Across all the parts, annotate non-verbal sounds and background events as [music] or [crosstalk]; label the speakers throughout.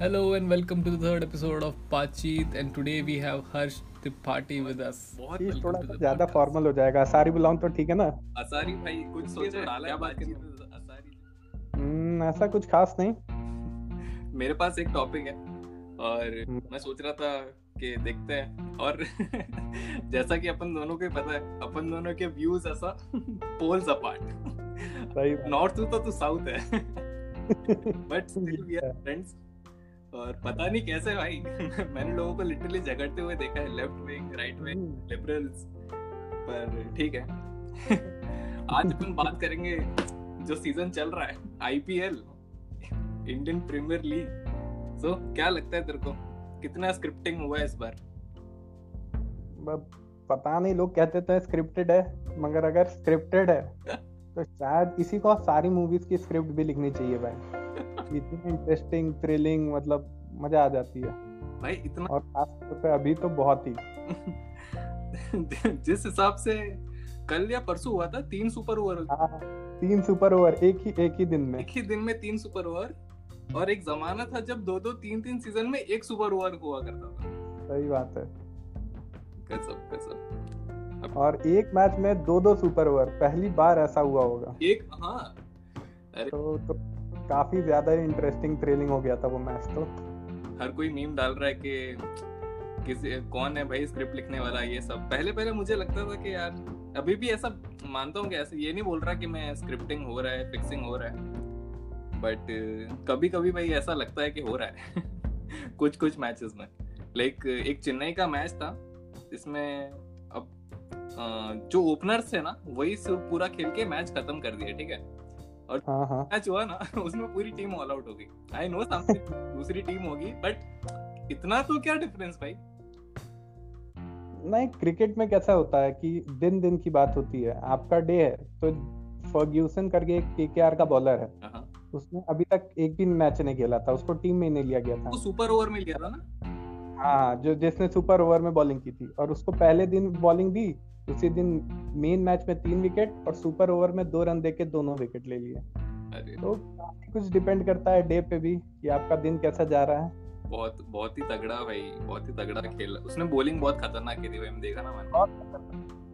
Speaker 1: Hello and welcome to the third episode of Pachit and today we have Harsh Tripathi with us.
Speaker 2: बहुत
Speaker 3: थोड़ा ज़्यादा formal हो जाएगा। सारी बुलाऊं तो ठीक है ना?
Speaker 2: असारी भाई कुछ सोचो डाला क्या बात करें असारी।
Speaker 3: हम्म, ऐसा कुछ खास नहीं।
Speaker 2: मेरे पास एक टॉपिक है और
Speaker 3: हम्म।
Speaker 2: मैं सोच रहा था कि देखते हैं। और [laughs] जैसा कि अपन दोनों को पता है अपन दोनों के व्यूज़ ऐसा पोल्स अपार्ट। नॉर्थ तो तू साउथ है। But still we are friends और पता नहीं कैसे भाई [laughs] मैंने लोगों को लिटरली झगड़ते हुए देखा है left wing right
Speaker 3: wing
Speaker 2: liberals पर ठीक है। [laughs] आज अपन बात करेंगे जो सीज़न चल रहा है IPL Indian Premier League so क्या लगता है तेरे को? कितना स्क्रिप्टिंग हुआ है इस बार?
Speaker 3: पता नहीं लोग कहते तो स्क्रिप्टेड है मगर अगर स्क्रिप्टेड है [laughs] तो शायद इसी को सारी मूवीज़ की स्क्रिप्ट भी लिखनी चाहिए भाई। इतनी इंटरेस्टिंग थ्रिलिंग मतलब मज़ा आ जाती है।
Speaker 2: भाई इतना
Speaker 3: और खास तौर पे अभी तो बहुत ही। [laughs]
Speaker 2: जिस हिसाब से कल या परसों हुआ था तीन सुपर ओवर
Speaker 3: हाँ, तीन सुपर ओवर एक ही एक ही दिन में।
Speaker 2: एक ही दिन में तीन सुपर ओवर और एक जमाना था जब दो दो तीन तीन सीज़न में एक सुपर ओवर हुआ करता था।
Speaker 3: सही बात है।
Speaker 2: गजब गजब
Speaker 3: और एक मैच में दो दो सुपर ओवर पहली बार ऐसा हुआ होगा।
Speaker 2: एक हाँ। अरे
Speaker 3: तो, तो काफ़ी ज़्यादा इंटरेस्टिंग थ्रिलिंग हो गया था वो मैच तो।
Speaker 2: हर कोई मीम डाल रहा है कि किसी कौन है भाई स्क्रिप्ट लिखने वाला, ये सब। पहले पहले मुझे लगता था कि यार, अभी भी ऐसा मानता हूँ कि ऐसे ये नहीं बोल रहा कि मैं स्क्रिप्टिंग हो रहा है फिक्सिंग हो रहा है। बट कभी कभी भाई ऐसा लगता है कि हो रहा है। कुछ कुछ मैचेस में। लाइक एक चेन्नई का मैच था। इसमें अब जो ओपनर्स थे ना, वही पूरा खेल के मैच खत्म कर दिया ठीक है?
Speaker 3: हाँ हाँ।
Speaker 2: मैच हुआ ना [laughs] उसमें पूरी टीम ऑल आउट हो गई। आई नो सामने दूसरी टीम होगी बट इतना तो क्या डिफरेंस भाई?
Speaker 3: नहीं क्रिकेट में कैसा होता है कि दिन दिन की बात होती है आपका डे है तो फर्ग्यूसन करके एक केकेआर का बॉलर है।
Speaker 2: हाँ।
Speaker 3: उसने अभी तक एक भी मैच नहीं खेला था उसको टीम में नहीं लिया गया था।
Speaker 2: वो सुपर ओवर में लिया था ना?
Speaker 3: हाँ जो जिसने सुपर ओवर में बॉलिंग की थी और उसको पहले दिन बॉलिंग दी उसी दिन मेन मैच में तीन विकेट और सुपर ओवर में दो रन देके दोनों विकेट ले लिए। तो काफ़ी कुछ डिपेंड करता है डे पे भी कि आपका दिन कैसा जा रहा है।
Speaker 2: बहुत बहुत ही तगड़ा भाई बहुत ही तगड़ा खेल। उसने बॉलिंग बहुत खतरनाक की थी भाई देखा ना मैंने।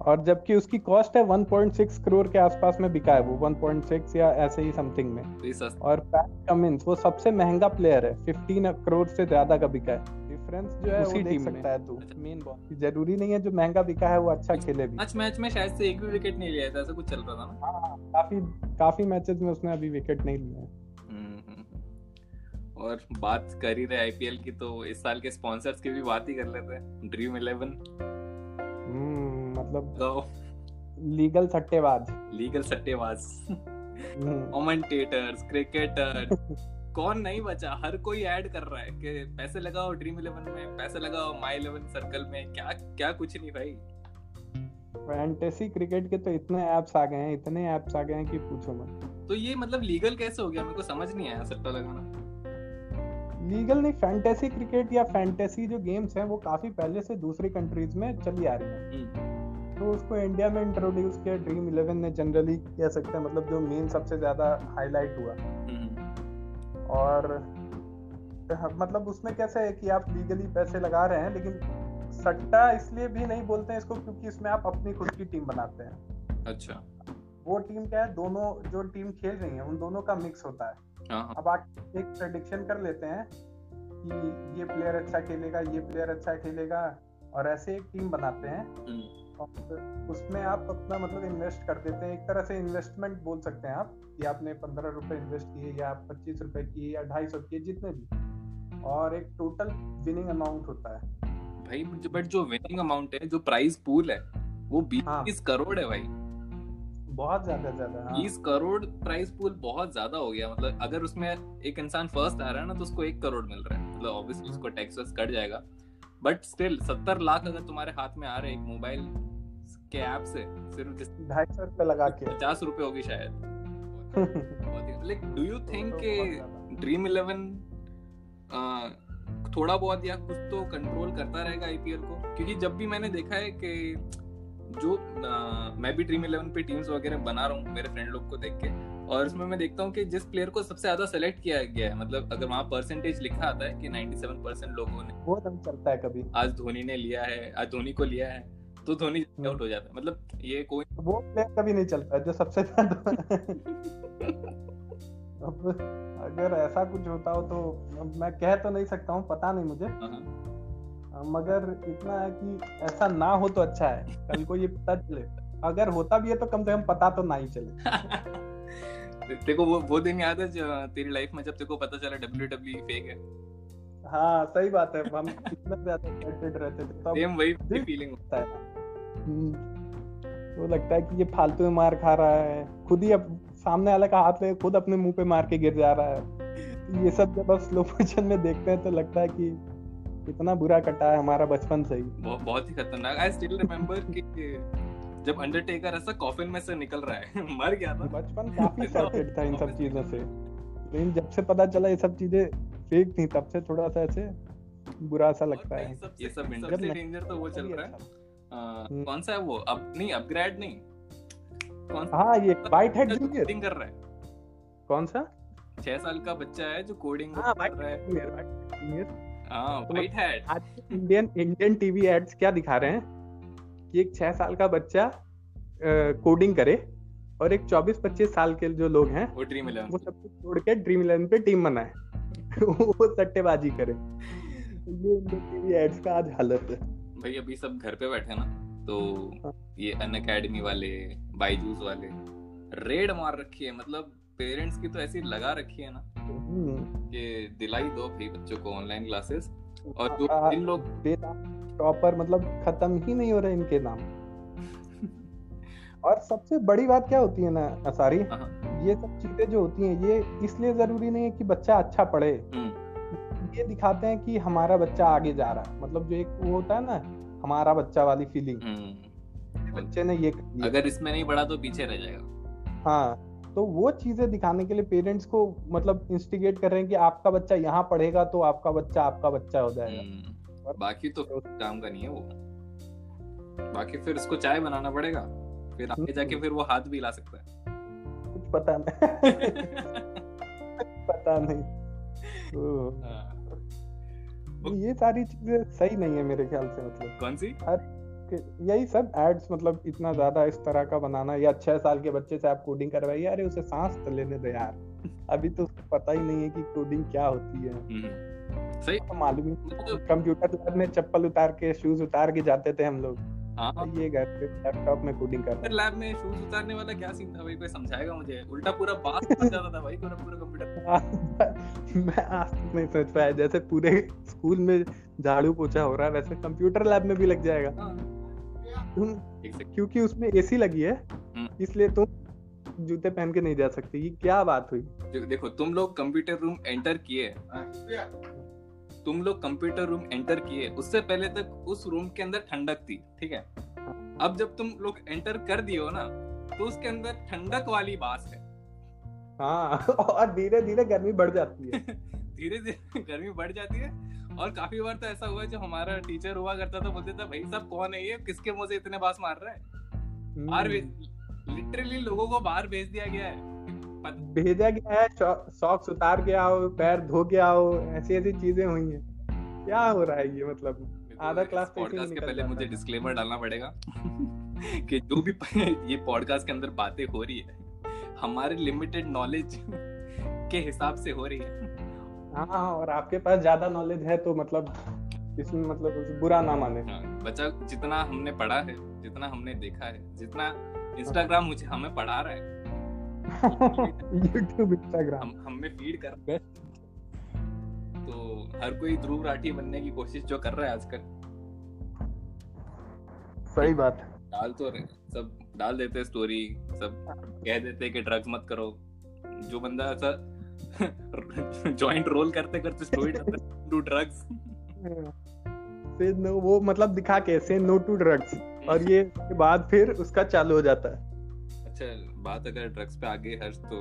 Speaker 3: और जबकि उसकी कॉस्ट है 1.6 करोड़ के आसपास में बिका है वो 1.6 या ऐसे ही समथिंग में।
Speaker 2: तो
Speaker 3: और पैट कमिंस वो सबसे महँगा प्लेयर है 15 करोड़ से ज़्यादा का बिका है। डिफरेंस जो है
Speaker 2: टीम
Speaker 3: टीम सकता है तू।
Speaker 2: अच्छा।
Speaker 3: मेन बॉल ज़रूरी नहीं है जो महँगा बिका है वो अच्छा खेले भी।
Speaker 2: पाँच मैच में शायद से एक भी विकेट नहीं लिया था ऐसा कुछ चल रहा था ना?
Speaker 3: हाँ, काफ़ी काफ़ी मैचेस में उसने अभी विकेट नहीं हैं।
Speaker 2: हम्म, हम्म, हम्म। और बात कर ही रहे आईपीएल की तो इस साल के स्पॉन्सर्स की भी बात ही कर लेते हैं। ड्रीम इलेवन
Speaker 3: हम्म, मतलब
Speaker 2: तो
Speaker 3: लीगल सट्टेबाज।
Speaker 2: लीगल सट्टेबाज। कमेंटेटर्स क्रिकेटर [laughs] कौन नहीं बचा? हर कोई ऐड कर रहा है कि पैसे लगाओ ड्रीम इलेवन में पैसे लगाओ माई इलेवन सर्कल में क्या क्या कुछ नहीं भाई।
Speaker 3: फैंटेसी क्रिकेट के तो इतने एप्स आ गए हैं इतने एप्स आ गए हैं कि पूछो मत।
Speaker 2: तो ये मतलब लीगल कैसे हो गया? मेरे को समझ नहीं आया सट्टा लगाना।
Speaker 3: लीगल नहीं फैंटेसी क्रिकेट या फैंटेसी जो गेम्स हैं वो काफ़ी पहले से दूसरी कंट्रीज़ में चली आ रही हैं।
Speaker 2: हम्म,
Speaker 3: तो उसको इंडिया में इंट्रोड्यूस किया ड्रीम इलेवन ने जनरली कह सकते हैं मतलब जो मेन सबसे ज़्यादा हाईलाइट हुआ।
Speaker 2: हम्म,
Speaker 3: और मतलब उसमें कैसे है कि आप लीगली पैसे लगा रहे हैं लेकिन सट्टा इसलिए भी नहीं बोलते हैं इसको क्योंकि इसमें आप अपनी खुद की टीम बनाते हैं।
Speaker 2: अच्छा।
Speaker 3: वो टीम क्या है दोनों जो टीम खेल रही है उन दोनों का मिक्स होता है।
Speaker 2: हाँ हाँ।
Speaker 3: अब आप एक प्रेडिक्शन कर लेते हैं कि ये प्लेयर अच्छा खेलेगा ये प्लेयर अच्छा खेलेगा और ऐसे एक टीम बनाते हैं। और उसमें आप अपना मतलब इन्वेस्ट कर देते हैं। एक तरह से इन्वेस्टमेंट बोल सकते हैं आप कि आपने पंद्रह रुपए इन्वेस्ट किए या पच्चीस रुपए किए या ढाई सौ किए जितने भी। और एक टोटल विनिंग अमाउंट होता है।
Speaker 2: भाई बट जो विनिंग अमाउंट है जो प्राइस पूल है वो बीस
Speaker 3: हाँ।
Speaker 2: बीस करोड़ है भाई।
Speaker 3: बहुत ज़्यादा ज़्यादा हाँ।
Speaker 2: बीस करोड़ प्राइस पूल बहुत ज़्यादा हो गया। मतलब अगर उसमें एक इंसान फ़र्स्ट आ रहा है ना तो उसको एक करोड़ मिल रहा है। मतलब ऑब्वियसली उसको टैक्स कट जाएगा। बट स्टिल सत्तर लाख अगर तुम्हारे हाथ में आ रहे हैं एक मोबाइल के ऐप से सिर्फ़ जिस
Speaker 3: ढाई सौ रुपए लगा के।
Speaker 2: पचास रुपए होगी शायद। लाइक डू यू थिंक कि ड्रीम इलेवन थोड़ा बहुत या कुछ तो कंट्रोल करता रहेगा आईपीएल को? क्योंकि जब भी मैंने देखा है कि जो आ, मैं भी ड्रीम इलेवन पे टीम्स वगैरह बना रहा हूँ मेरे फ्रेंड लोग को देख के और उसमें मैं देखता हूँ कि जिस प्लेयर को सबसे ज़्यादा सेलेक्ट किया गया है मतलब अगर वहाँ परसेंटेज लिखा आता है कि 97 परसेंट लोगों ने
Speaker 3: वो दम चलता है कभी।
Speaker 2: आज धोनी ने लिया है आज धोनी को लिया है। तो धोनी आउट हो जाता है। मतलब ये कोई
Speaker 3: वो प्लेयर कभी नहीं चलता जो सबसे ज़्यादा [laughs] अब अगर ऐसा कुछ होता हो तो मैं कह तो नहीं सकता हूँ पता नहीं मुझे।
Speaker 2: हाँ,
Speaker 3: मगर इतना है कि ऐसा ना हो तो अच्छा है। कल को ये पता चले। अगर होता भी है तो कम से कम पता तो ना ही चले। [laughs]
Speaker 2: को वो वो दिन याद है जो तेरी लाइफ में जब तेरे को पता चला डब्ल्यू डब्ल्यू फेक है?
Speaker 3: हाँ सही बात है। हम कितना ज़्यादा एक्साइटेड रहते थे। तब
Speaker 2: सेम वही फीलिंग
Speaker 3: लगता है। हम्म, तो लगता है कि ये फालतू में मार खा रहा है। खुद ही अब सामने वाले का हाथ ले खुद अपने मुँह पे मार के गिर जा रहा है। ये सब जब आप स्लो मोशन में देखते हैं तो लगता है कि इतना बुरा कटा है हमारा बचपन से ही।
Speaker 2: बहुत बहुत ही खतरनाक। आई स्टिल रिमेम्बर कि जब अंडरटेकर ऐसा कॉफिन में से निकल रहा है [laughs] मर गया था।
Speaker 3: बचपन काफ़ी [laughs] एक्साइटेड था इन सब चीज़ों से। लेकिन जब से पता चला ये सब चीज़ें फेक थी तब से थोड़ा सा ऐसे बुरा सा लगता है।
Speaker 2: ये सब डेंजर तो वो चल रहा है।
Speaker 3: अच्छा।
Speaker 2: कौन सा है वो? अब नहीं अपग्रेड नहीं। कौन सा
Speaker 3: हाँ ये वाइट हेड जूनियर
Speaker 2: कोडिंग कर रहा है?
Speaker 3: कौन सा?
Speaker 2: छह साल का बच्चा है जो कोडिंग
Speaker 3: हाँ
Speaker 2: कर रहा है।
Speaker 3: हेड जूनियर वाइट हेड
Speaker 2: हाँ
Speaker 3: तो
Speaker 2: वाइट हैट
Speaker 3: आज इंडियन इंडियन टीवी एड्स क्या दिखा रहे हैं? कि एक छह साल का बच्चा कोडिंग करे और एक चौबीस पच्चीस साल के जो लोग हैं
Speaker 2: वो ड्रीम इलेवन वो
Speaker 3: सब कुछ छोड़ के ड्रीम इलेवन पे टीम बनाए। [laughs] वो सट्टेबाजी करे। ये इंडियन टीवी एड्स का आज हालत है।
Speaker 2: भाई अभी सब घर पे बैठे ना तो
Speaker 3: हाँ।
Speaker 2: ये अन अकेडमी वाले बाईजूस वाले रेड मार रखी है। मतलब पेरेंट्स की तो ऐसी लगा रखी है ना
Speaker 3: हम्म,
Speaker 2: कि दिलाई दो भाई बच्चों को ऑनलाइन क्लासेस और जो जिन लोग
Speaker 3: टॉपर मतलब खत्म ही नहीं हो रहे इनके नाम। [laughs] और सबसे बड़ी बात क्या होती है ना असारी?
Speaker 2: हाँ।
Speaker 3: ये सब चीज़ें जो होती हैं ये इसलिए ज़रूरी नहीं है कि बच्चा अच्छा पढ़े।
Speaker 2: हम्म,
Speaker 3: ये दिखाते हैं कि हमारा बच्चा आगे जा रहा है। मतलब जो एक वो होता है ना हमारा बच्चा वाली फीलिंग
Speaker 2: हम्म।
Speaker 3: बच्चे ने ये
Speaker 2: अगर इसमें नहीं बढ़ा तो पीछे रह जाएगा।
Speaker 3: हाँ तो वो चीज़ें दिखाने के लिए पेरेंट्स को मतलब इंस्टिगेट कर रहे हैं कि आपका बच्चा यहाँ पढ़ेगा तो आपका बच्चा आपका बच्चा हो जाएगा।
Speaker 2: हम्म, बाकी तो काम का नहीं है वो। बाकी फिर इसको चाय बनाना पड़ेगा। फिर आगे
Speaker 3: हम्म।
Speaker 2: जाके फिर वो हाथ भी ला सकता है।
Speaker 3: कुछ पता नहीं। [laughs] पता नहीं। [laughs] तो ये सारी चीज़ें सही नहीं है मेरे ख्याल से मतलब।
Speaker 2: कौन सी?
Speaker 3: हर यही सब एड्स मतलब इतना ज़्यादा इस तरह का बनाना या छह साल के बच्चे से आप कोडिंग करवाइए अरे उसे सांस तो लेने दो यार। अभी तो उसको पता ही नहीं है कि कोडिंग क्या होती है।
Speaker 2: हम्म, सही।
Speaker 3: तो मालूम ही
Speaker 2: मतलब
Speaker 3: कंप्यूटर लैब में चप्पल उतार के शूज़ उतार के जाते थे हम लोग।
Speaker 2: हाँ।
Speaker 3: ये घर पे लैपटॉप में कोडिंग कर
Speaker 2: लैब में शूज़ उतारने वाला क्या सीन था भाई? कोई समझाएगा मुझे? उल्टा पूरा बात बन [laughs] जाता था भाई पूरा पूरा कंप्यूटर
Speaker 3: मैं आज तक नहीं समझ पाया जैसे पूरे स्कूल में झाड़ू पोछा हो रहा है वैसे कंप्यूटर लैब में भी लग जाएगा।
Speaker 2: हाँ,
Speaker 3: तुम क्योंकि उसमें एसी लगी है
Speaker 2: हम्म।
Speaker 3: इसलिए तुम जूते पहन के नहीं जा सकते ये क्या बात हुई?
Speaker 2: देखो तुम लोग कंप्यूटर रूम एंटर किए तुम लोग कंप्यूटर रूम एंटर किए उससे पहले तक उस रूम के अंदर ठंडक थी ठीक है? अब जब तुम लोग एंटर कर दिए हो ना तो उसके अंदर ठंडक वाली बात है।
Speaker 3: हाँ [laughs] और धीरे धीरे गर्मी बढ़ जाती है। [laughs]
Speaker 2: धीरे धीरे गर्मी बढ़ जाती है और काफ़ी बार तो ऐसा हुआ है, जो हमारा टीचर हुआ करता था बोलते था भाई साहब कौन है ये? किसके मुँह से इतने बास मार रहा है? बाहर
Speaker 3: हम्म,
Speaker 2: लिटरली लोगों को बाहर भेज दिया गया है। पत-
Speaker 3: भेजा गया है सॉक्स उतार के आओ पैर धो के आओ ऐसी ऐसी चीज़ें हुई हैं। क्या हो रहा है ये मतलब? आधा क्लास
Speaker 2: पॉडकास्ट के पहले मुझे डिस्क्लेमर डालना पड़ेगा [laughs] कि जो भी ये पॉडकास्ट के अंदर बातें हो रही है हमारे लिमिटेड नॉलेज के हिसाब से हो रही है।
Speaker 3: हाँ और आपके पास ज़्यादा नॉलेज है तो मतलब इसमें मतलब बुरा ना माने।
Speaker 2: हाँ, बच्चा जितना हमने पढ़ा है जितना हमने देखा है जितना इंस्टाग्राम मुझे हमें पढ़ा रहा है [laughs]
Speaker 3: यूट्यूब इंस्टाग्राम
Speaker 2: हम हमें फ़ीड कर रहा तो हर कोई ध्रुव राठी बनने की कोशिश जो कर रहा है आजकल।
Speaker 3: सही बात है।
Speaker 2: डाल तो रहे सब डाल देते स्टोरी सब कह देते कि ड्रग्स मत करो। जो बंदा ऐसा [laughs] जॉइंट रोल करते करते स्टोरी डालता डू ड्रग्स
Speaker 3: से नो वो मतलब दिखा के से नो टू ड्रग्स और ये के बाद फिर उसका चालू हो जाता है।
Speaker 2: अच्छा बात अगर ड्रग्स पे आगे हर्ष तो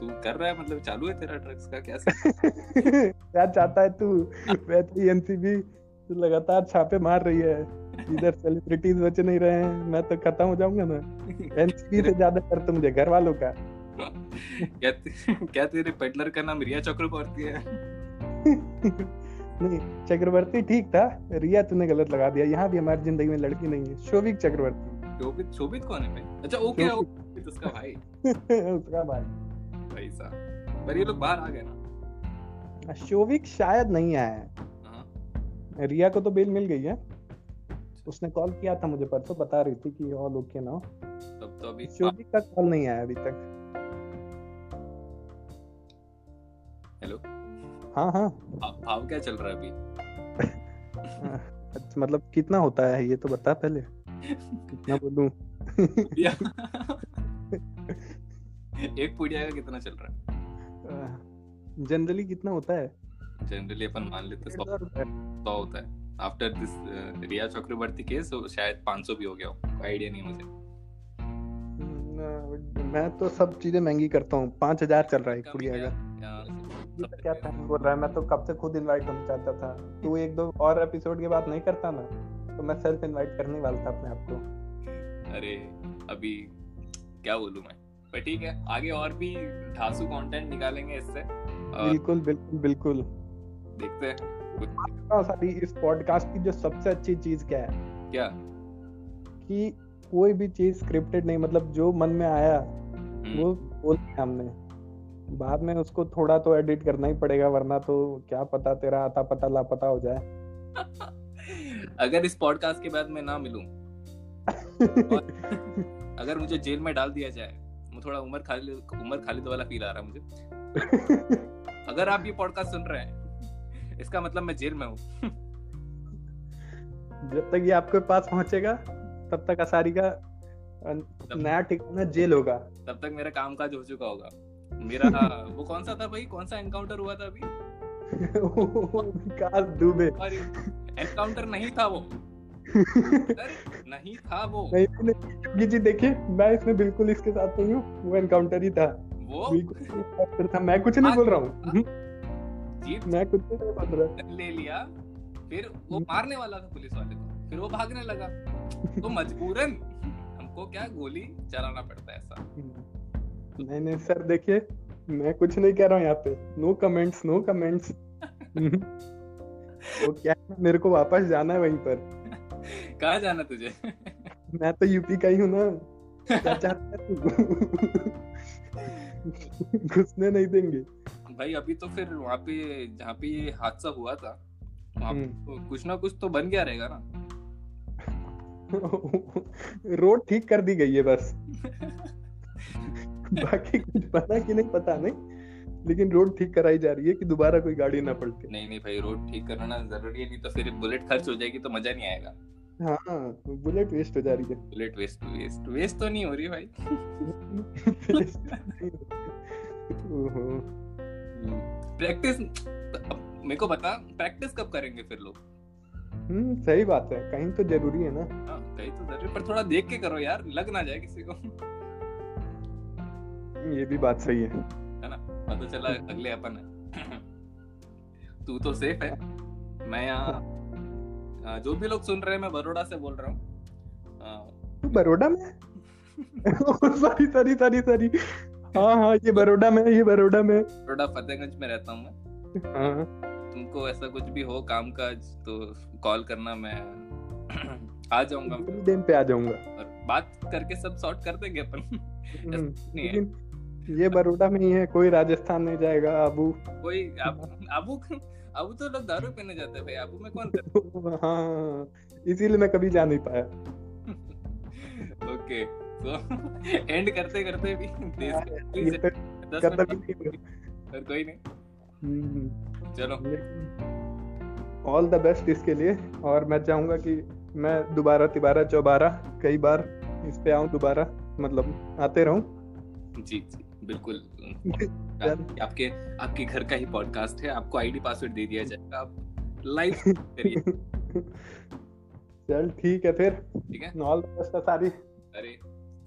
Speaker 2: तू कर रहा है? मतलब चालू है तेरा ड्रग्स का? क्या सीन? [laughs]
Speaker 3: क्या चाहता है तू। वैसे एनसीबी लगातार छापे मार रही है। इधर सेलिब्रिटीज बच नहीं रहे हैं। मैं तो खत्म हो जाऊँगा ना। एनसीबी से [laughs] ज़्यादा डर तो मुझे घर वालों का।
Speaker 2: क्या क्या तेरे पेडलर का नाम रिया चक्रवर्ती है?
Speaker 3: नहीं चक्रवर्ती ठीक था। रिया तूने गलत लगा दिया। यहाँ भी हमारी ज़िंदगी में लड़की नहीं है। शोभिक चक्रवर्ती।
Speaker 2: शोभित शोभित कौन है भाई? अच्छा ओके शोभित। उसका भाई। [laughs]
Speaker 3: उसका भाई।
Speaker 2: भाई साहब पर ये लोग बाहर आ गए ना।
Speaker 3: शोभिक शायद नहीं आया है।
Speaker 2: हाँ।
Speaker 3: रिया को तो बेल मिल गई है। उसने कॉल किया था मुझे परसों बता रही थी कि ऑल ओके ना।
Speaker 2: तब तो अभी
Speaker 3: शोभिक का कॉल नहीं आया अभी तक।
Speaker 2: हेलो?
Speaker 3: हाँ हाँ।
Speaker 2: भाव भाव क्या चल रहा है अभी? [laughs]
Speaker 3: अच्छा, मतलब कितना होता है ये तो बता पहले। कितना बोलूँ? [laughs]
Speaker 2: एक पुड़िया का कितना चल रहा है?
Speaker 3: जनरली कितना होता है?
Speaker 2: जनरली अपन मान लेते सौ।
Speaker 3: सौ
Speaker 2: होता है। After this Rhea Chakraborty case शायद 500 भी हो गया हो। आइडिया नहीं मुझे।
Speaker 3: मैं तो सब चीज़ें महँगी करता हूँ। पाँच हज़ार चल रहा है एक पुड़िया का तो क्या टाइम बोल रहा है मैं तो कब से खुद इनवाइट होना चाहता था। तू एक दो और एपिसोड के बाद नहीं करता ना? तो मैं सेल्फ इनवाइट करने वाला था अपने आप को।
Speaker 2: अरे अभी क्या बोलूँ मैं? पर ठीक है आगे और भी ढासू कंटेंट निकालेंगे इससे। और
Speaker 3: बिल्कुल बिल्कुल बिल्कुल।
Speaker 2: देखते हैं।
Speaker 3: हाँ, सारी इस पॉडकास्ट की जो सबसे अच्छी चीज़ क्या है?
Speaker 2: क्या?
Speaker 3: कि कोई भी चीज़ स्क्रिप्टेड नहीं मतलब जो मन में आया
Speaker 2: हम्म,
Speaker 3: वो बोल दिया हमने। बाद में उसको थोड़ा तो एडिट करना ही पड़ेगा वरना तो क्या पता तेरा आता पता लापता हो जाए। [laughs]
Speaker 2: अगर इस पॉडकास्ट के बाद मैं ना मिलूं अगर मुझे जेल में डाल दिया जाए थोड़ा उमर खालिद उमर खालिद वाला फील आ रहा है मुझे। अगर आप ये पॉडकास्ट सुन रहे हैं इसका मतलब मैं जेल में हूँ।
Speaker 3: जब तक ये आपके पास पहुंचेगा तब तक असारी का नया ठिकाना जेल होगा।
Speaker 2: तब तक मेरा काम काज हो चुका होगा। मेरा वो कौन सा था भाई? कौन सा एनकाउंटर हुआ था अभी? [laughs]
Speaker 3: विकास दुबे
Speaker 2: एनकाउंटर नहीं था वो। नहीं था वो।
Speaker 3: नहीं नहीं जी देखिए मैं इसमें बिल्कुल इसके साथ नहीं हूँ वो एनकाउंटर ही था।
Speaker 2: वो?
Speaker 3: बिल्कुल था मैं कुछ नहीं बोल रहा हूँ।
Speaker 2: जीप
Speaker 3: मैं कुछ नहीं बोल रहा।
Speaker 2: ले लिया। फिर वो मारने वाला था पुलिस वाले को। फिर वो भागने लगा। तो [laughs] मजबूरन हमको क्या गोली चलाना पड़ता है ऐसा?
Speaker 3: नहीं नहीं सर देखिए मैं कुछ नहीं कह रहा हूँ यहाँ पे। नो कमेंट्स नो कमेंट्स वो क्या मेरे को वापस जाना है वहीं पर।
Speaker 2: कहा जाना तुझे?
Speaker 3: मैं तो यूपी का ही हूँ ना। क्या [laughs] चाहता है तू? घुसने नहीं देंगे।
Speaker 2: भाई अभी तो फिर वहाँ पे जहाँ पे ये हादसा हुआ था वहाँ
Speaker 3: हम्म।
Speaker 2: तो कुछ ना कुछ तो बन गया रहेगा ना।
Speaker 3: रोड ठीक कर दी गई है बस। [laughs] बाकी कुछ बना कि नहीं पता नहीं। लेकिन रोड ठीक कराई जा रही है कि दोबारा कोई गाड़ी ना पलटे।
Speaker 2: नहीं नहीं भाई रोड ठीक करना ज़रूरी है नहीं तो फिर बुलेट खर्च हो जाएगी तो मज़ा नहीं आएगा।
Speaker 3: हाँ बुलेट वेस्ट हो जा रही है।
Speaker 2: बुलेट वेस्ट वेस्ट वेस्ट तो नहीं हो रही भाई। प्रैक्टिस मेरे को बता प्रैक्टिस कब करेंगे फिर लोग?
Speaker 3: हम्म सही बात है कहीं तो ज़रूरी है ना।
Speaker 2: हाँ कहीं तो ज़रूरी पर थोड़ा देख के करो यार लग ना जाए किसी को।
Speaker 3: ये भी बात सही है।
Speaker 2: पता चला अगले अपन है। [laughs] तू तो सेफ़ है। मैं यहाँ जो भी लोग सुन रहे हैं मैं बड़ोड़ा से बोल रहा हूँ।
Speaker 3: तू बड़ोड़ा में? सॉरी सॉरी सॉरी सॉरी हाँ हाँ ये बड़ोड़ा में ये बड़ोड़ा में।
Speaker 2: बड़ोड़ा फतेहगंज में रहता हूँ मैं।
Speaker 3: हाँ।
Speaker 2: तुमको ऐसा कुछ भी हो काम काज तो कॉल करना मैं [clears throat] आ जाऊँगा।
Speaker 3: पे आ जाऊँगा।
Speaker 2: और बात करके सब सॉर्ट कर देंगे अपन। [laughs]
Speaker 3: हम्म,
Speaker 2: नहीं है।
Speaker 3: ये बड़ोड़ा में ही है कोई राजस्थान नहीं जाएगा अबू
Speaker 2: कोई अबू अबू तो लोग दारू पीने जाते हैं भाई अबू में कौन करता [laughs]
Speaker 3: हाँ? इसीलिए मैं कभी जा नहीं पाया।
Speaker 2: ओके तो [laughs] एंड करते करते भी देश के
Speaker 3: ये तो
Speaker 2: दस मिनट कोई नहीं।
Speaker 3: हम्म,
Speaker 2: चलो।
Speaker 3: ऑल द बेस्ट इसके लिए और मैं चाहूँगा कि मैं दोबारा तिबारा चौबारा कई बार इस पे आऊँ दोबारा मतलब आते रहूँ।
Speaker 2: जी जी। बिल्कुल [laughs] आपके आपके घर का ही पॉडकास्ट है आपको आईडी पासवर्ड दे दिया जाएगा आप लाइव [laughs] करिए
Speaker 3: चल ठीक है फिर
Speaker 2: ठीक है
Speaker 3: ऑल द बेस्ट सारी
Speaker 2: अरे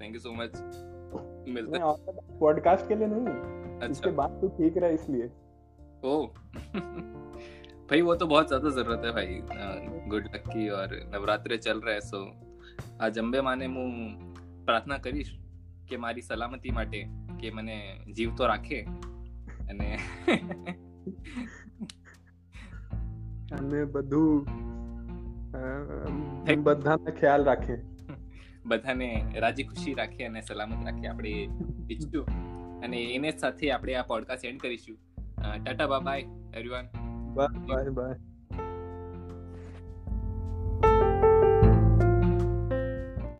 Speaker 2: थैंक यू सो मच मिलते
Speaker 3: नहीं
Speaker 2: हैं
Speaker 3: पॉडकास्ट के लिए नहीं इसके
Speaker 2: अच्छा
Speaker 3: बाद तो ठीक रहा इसलिए
Speaker 2: ओ [laughs] भाई वो तो बहुत ज्यादा जरूरत है भाई गुड लक की और नवरात्रे चल रहे सो आज અંબે માને હું પ્રાર્થના કરીશ કે મારી સલામતી માટે કે મને જીવતો રાખે અને
Speaker 3: અને બધું બધાને ખ્યાલ રાખે.
Speaker 2: બધાને રાજી ખુશી રાખે અને સલામત રાખે આપણે ઈચ્છું અને એને સાથે આપણે આ પોડકાસ્ટ એન્ડ કરીશું. Tata bye bye everyone
Speaker 3: bye bye bye.